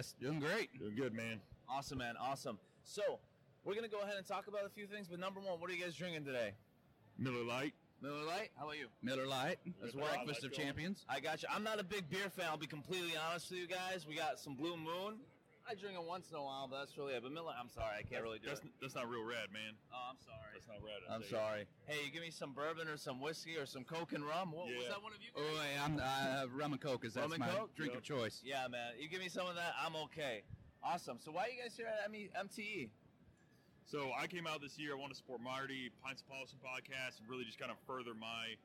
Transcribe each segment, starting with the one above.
Yes, doing great. Doing good, man. Awesome, man. Awesome. So, we're going to go ahead and talk about a few things, but number one, what are you guys drinking today? Miller Lite. Miller Lite? How about you? Miller Lite, As well. well. Breakfast of Champions. I got you. I'm not a big beer fan. I'll be completely honest with you guys. We got some Blue Moon. I drink it once in a while, but that's really it. But Miller, I'm sorry, I can't really do That's, it. that's not real red, man. Oh, I'm sorry. That's not red. I I'm sorry. Hey, you give me some bourbon or some whiskey or some Coke and rum. What, Was that one of you? Oh, hey, I'm uh, rum and coke. Is that's my Coke? drink Yep. of choice? Yeah, man. You give me some of that, I'm okay. Awesome. So why are you guys here at M- MTE? So I came out this year. I want to support Marty, Pints of Polishing podcast, and really just kind of further my,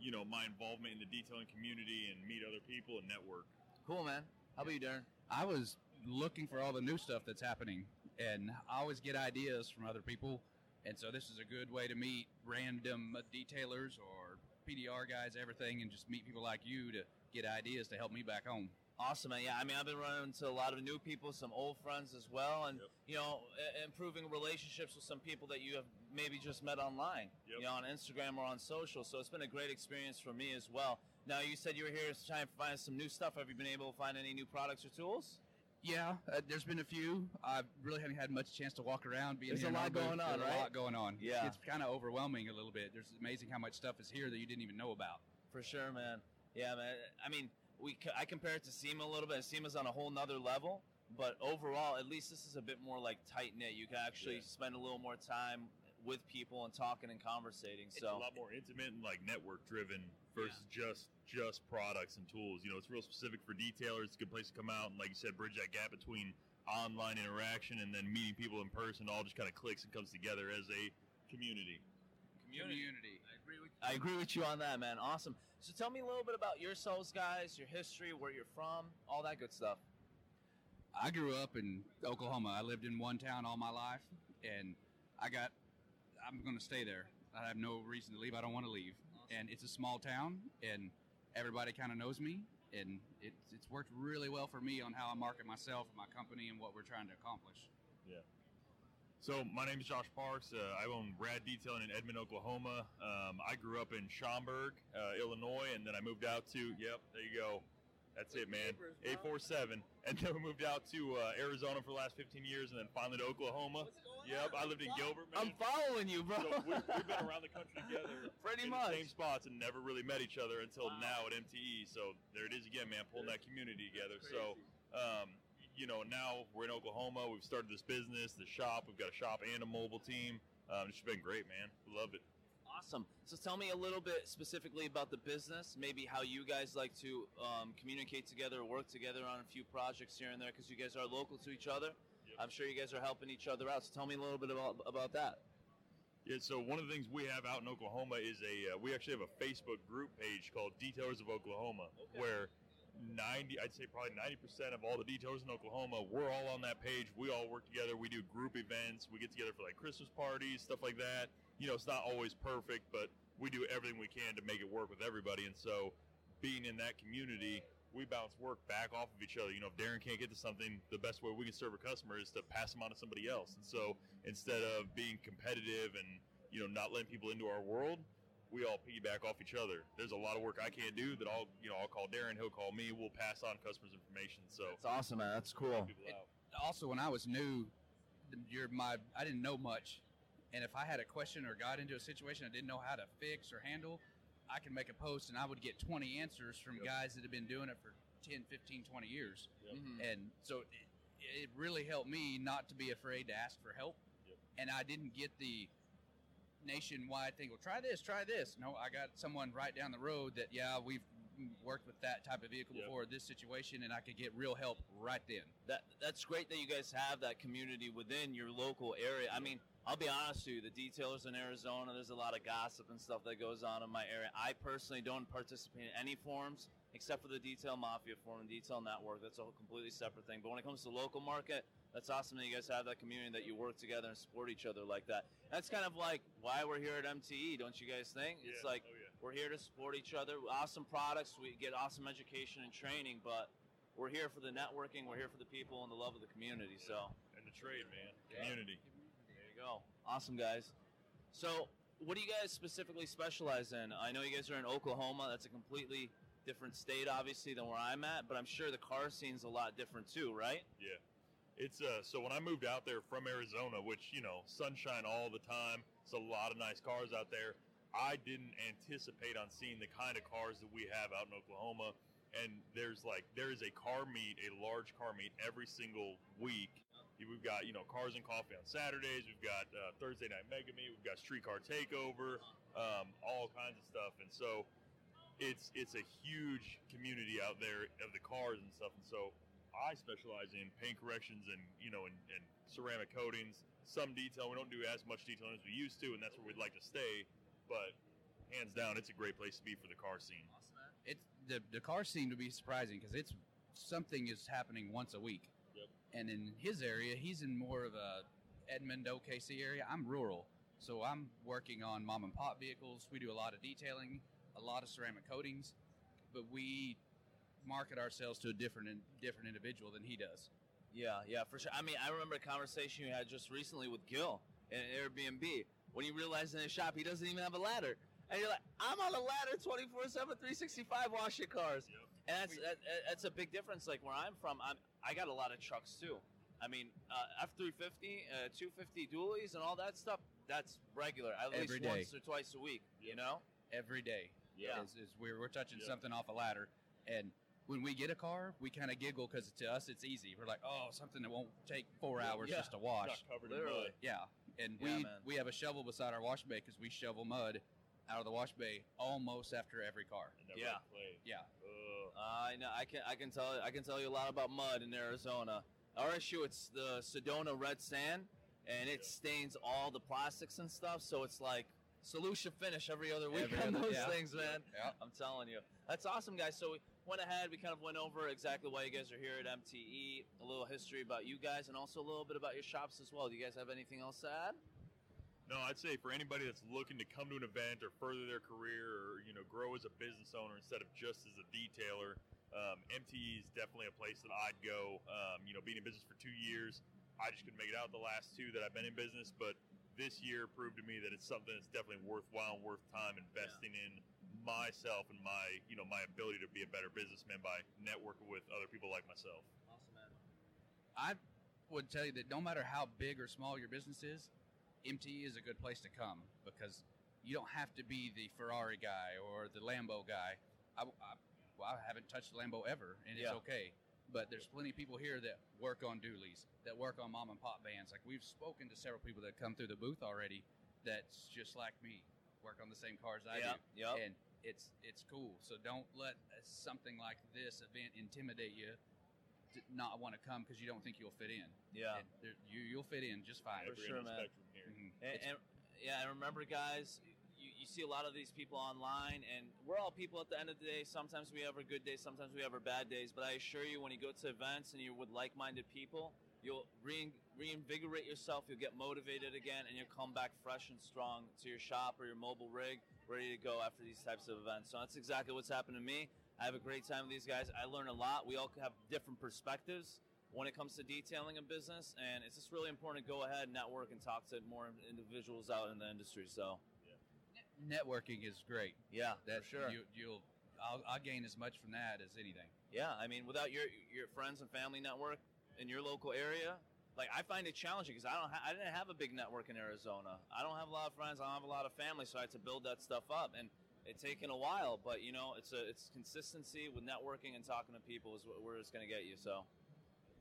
you know, my involvement in the detailing community and meet other people and network. Cool, man. How about you, Darren? I was looking for all the new stuff that's happening, and I always get ideas from other people. And so this is a good way to meet random detailers or PDR guys, everything, and just meet people like you to get ideas to help me back home. Awesome, man. Yeah, I mean, I've been running into a lot of new people, some old friends as well, and Yep. you know, improving relationships with some people that you have maybe just met online, Yep. you know, on Instagram or on social. So it's been a great experience for me as well. Now, you said you were here to try and find some new stuff. Have you been able to find any new products or tools? Yeah, uh, there's been a few. I really haven't had much chance to walk around. Being There's a lot going on, There's right? A lot going on. Yeah. it's kind of overwhelming a little bit. There's amazing how much stuff is here that you didn't even know about. For sure, man. Yeah, man. I mean, we I compare it to SEMA a little bit. SEMA's on a whole nother level, but overall, at least this is a bit more like tight knit. You can actually Yeah. spend a little more time with people and talking and conversating. It's So a lot more intimate and like network driven versus just just products and tools. You know, it's real specific for detailers. It's a good place to come out and, like you said, bridge that gap between online interaction and then meeting people in person. All just kind of clicks and comes together as a community. Community. I agree with you. I agree with you on that, man. Awesome. So tell me a little bit about yourselves, guys, your history, where you're from, all that good stuff. I grew up in Oklahoma. I lived in one town all my life, and I got. I'm going to stay there. I have no reason to leave. I don't want to leave. And it's a small town, and everybody kind of knows me, and it's it's worked really well for me on how I market myself, and my company, and what we're trying to accomplish. Yeah. So my name is Josh Parks. Uh, I own Rad Detailing in Edmond, Oklahoma. Um, I grew up in Schaumburg, uh, Illinois, and then I moved out to. Yep, there you go. That's it, man. Eight four seven, and then we moved out to uh, Arizona for the last fifteen years, and then finally to Oklahoma. Yep, I lived in Gilbert. Man. I'm following you, bro. So we, we've been around the country together, Pretty in much. the same spots, and never really met each other until now at MTE. So there it is again, man, pulling that community together. So, um, you know, now we're in Oklahoma. We've started this business, the shop. We've got a shop and a mobile team. Um, it's been great, man. We love it. Awesome. So tell me a little bit specifically about the business, maybe how you guys like to um, communicate together, work together on a few projects here and there, because you guys are local to each other. Yep. I'm sure you guys are helping each other out. So tell me a little bit about about that. Yeah, so one of the things we have out in Oklahoma is a uh, we actually have a Facebook group page called Detailers of Oklahoma, where ninety I'd say probably ninety percent of all the detailers in Oklahoma we're all on that page. We all work together. We do group events. We get together for like Christmas parties, stuff like that. You know, it's not always perfect, but we do everything we can to make it work with everybody. And so, being in that community, we bounce work back off of each other. You know, if Darren can't get to something, the best way we can serve a customer is to pass them on to somebody else. And so instead of being competitive and, you know, not letting people into our world, we all piggyback off each other. There's a lot of work I can't do that I'll, you know, I'll call Darren, he'll call me, we'll pass on customers' information. So It's awesome, man. That's cool. It- also, when I was new, you're my I didn't know much, and if I had a question or got into a situation I didn't know how to fix or handle, I could make a post and I would get 20 answers from Yep. guys that have been doing it for 10, 15, 20 years. Yep. Mhm. And so it, it really helped me not to be afraid to ask for help. Yep. And I didn't get the nationwide thing. Well, try this, try this. No, I got someone right down the road that yeah, we've worked with that type of vehicle Yep. before this situation, and I could get real help right then. That that's great that you guys have that community within your local area. I mean, I'll be honest with you, the detailers in Arizona, there's a lot of gossip and stuff that goes on in my area. I personally don't participate in any forums except for the Detail Mafia forum and Detail Network. That's a completely separate thing. But when it comes to local market, that's awesome that you guys have that community that you work together and support each other like that. That's kind of like why we're here at MTE, don't you guys think? It's like Oh, yeah. we're here to support each other. Awesome products, we get awesome education and training, but we're here for the networking, we're here for the people and the love of the community. So And the trade, man. Community. there you go. Awesome guys. So what do you guys specifically specialize in? I know you guys are in Oklahoma. That's a completely different state, obviously, than where I'm at. But I'm sure the car scene's a lot different too, right? Yeah. It's uh so when I moved out there from Arizona, which, you know, sunshine all the time, it's a lot of nice cars out there. I didn't anticipate on seeing the kind of cars that we have out in Oklahoma. And there's like there is a car meet, a large car meet every single week. We've got you know cars and coffee on Saturdays. We've got uh, Thursday night mega meet. We've got streetcar takeover, um, all kinds of stuff. And so it's it's a huge community out there of the cars and stuff. And so I specialize in paint corrections and you know and, and ceramic coatings, some detail. We don't do as much detailing as we used to, and that's where we'd like to stay. But hands down, it's a great place to be for the car scene. It's the the car scene to be surprising because it's something is happening once a week. Yep. And in his area, he's in more of a Edmond OKC area. I'm rural, so I'm working on mom and pop vehicles. We do a lot of detailing, a lot of ceramic coatings, but we market ourselves to a different different individual than he does. Yeah, yeah, for sure. I mean, I remember a conversation you had just recently with Gil in Airbnb when you realized in his shop he doesn't even have a ladder. And you're like, I'm on a ladder 24 7, 365 washing cars. Yep. And that's, that, that's a big difference. Like where I'm from, I'm, I got a lot of trucks too. I mean, uh, F350, uh, 250 dualies, and all that stuff, that's regular. At least Every day. once or twice a week, you know? Every day, Yeah. is, is we're, we're touching Yeah. something off a ladder, and when we get a car, we kind of giggle because to us it's easy. We're like, oh, something that won't take four Yeah. hours Yeah. just to wash. Not covered Literally. in mud. Yeah, and Yeah, we man. we have a shovel beside our wash bay because we shovel mud out of the wash bay almost after every car. Yeah. red. Yeah, Ugh. I know. I can. I can tell. I can tell you a lot about mud in Arizona. Our issue, it's the Sedona red sand, and it Yeah. stains all the plastics and stuff. So it's like solution finish every other week Every on other- those yeah. things, man. yeah. I'm telling you. That's awesome, guys. So we went ahead. We kind of went over exactly why you guys are here at MTE, a little history about you guys, and also a little bit about your shops as well. Do you guys have anything else to add? No, I'd say for anybody that's looking to come to an event or further their career or you know grow as a business owner instead of just as a detailer, um, MTE is definitely a place that I'd go. Um, you know, being in business for two years, I just couldn't make it out the last two that I've been in business, but this year proved to me that it's something that's definitely worthwhile and worth time investing in myself and my you know my ability to be a better businessman by networking with other people like myself. Awesome, man. I would tell you that no matter how big or small your business is, MTE is a good place to come because you don't have to be the Ferrari guy or the Lambo guy. I, I, well, I haven't touched Lambo ever, and it's okay. But there's plenty of people here that work on dualies, that work on mom and pop bands. Like we've spoken to several people that come through the booth already. That's just like me, work on the same cars I Yep, do, yep. and it's it's cool. So don't let something like this event intimidate you to not want to come because you don't think you'll fit in. Yeah. There, you you'll fit in just fine. For sure, end of the man. spectrum here. Mhm. And, and yeah, and remember, guys, you, you see a lot of these people online, and we're all people at the end of the day. Sometimes we have our good days, sometimes we have our bad days. But I assure you, when you go to events and you're with like-minded people, you'll rein, reinvigorate yourself. You'll get motivated again, and you'll come back fresh and strong to your shop or your mobile rig, ready to go after these types of events. So that's exactly what's happened to me. I have a great time with these guys. I learn a lot. We all have different perspectives when it comes to detailing a business, and it's just really important to go ahead, network, and talk to more individuals out in the industry. So, networking is great. yeah, That for sure. you, you'll I'll, I'll gain as much from that as anything. yeah, I mean, without your your friends and family network in your local area, like I find it challenging because I don't ha- I didn't have a big network in Arizona. I don't have a lot of friends. I don't have a lot of family, so I had to build that stuff up, and it's taken a while. But you know, it's a it's consistency with networking and talking to people is where it's going to get you. So,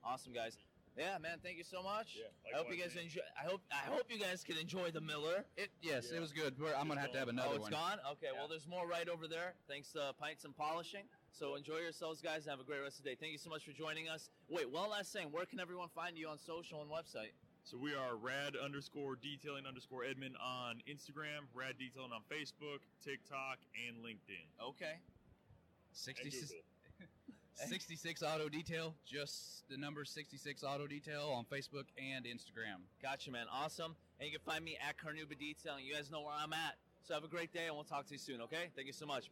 awesome, guys. Yeah, man. Thank you so much. Yeah, I hope you guys man. enjoy. I hope I hope you guys can enjoy the Miller. It yes, Yeah. it was good. We're, I'm gonna have to have Oh, another oh, it's one. gone. Okay, Yeah. well, there's more right over there. Thanks to Pints and Polishing. So enjoy yourselves, guys, and have a great rest of the day. Thank you so much for joining us. Wait, one last thing. Where can everyone find you on social and website? So we are rad underscore detailing underscore Edmond on Instagram, rad detailing on Facebook, TikTok, and LinkedIn. Okay. And 66, Auto Detail, just the number 66 Auto Detail on Facebook and Instagram. Gotcha, man. Awesome. And you can find me at Carnuba Detailing. You guys know where I'm at. So have a great day, and we'll talk to you soon, okay? Thank you so much.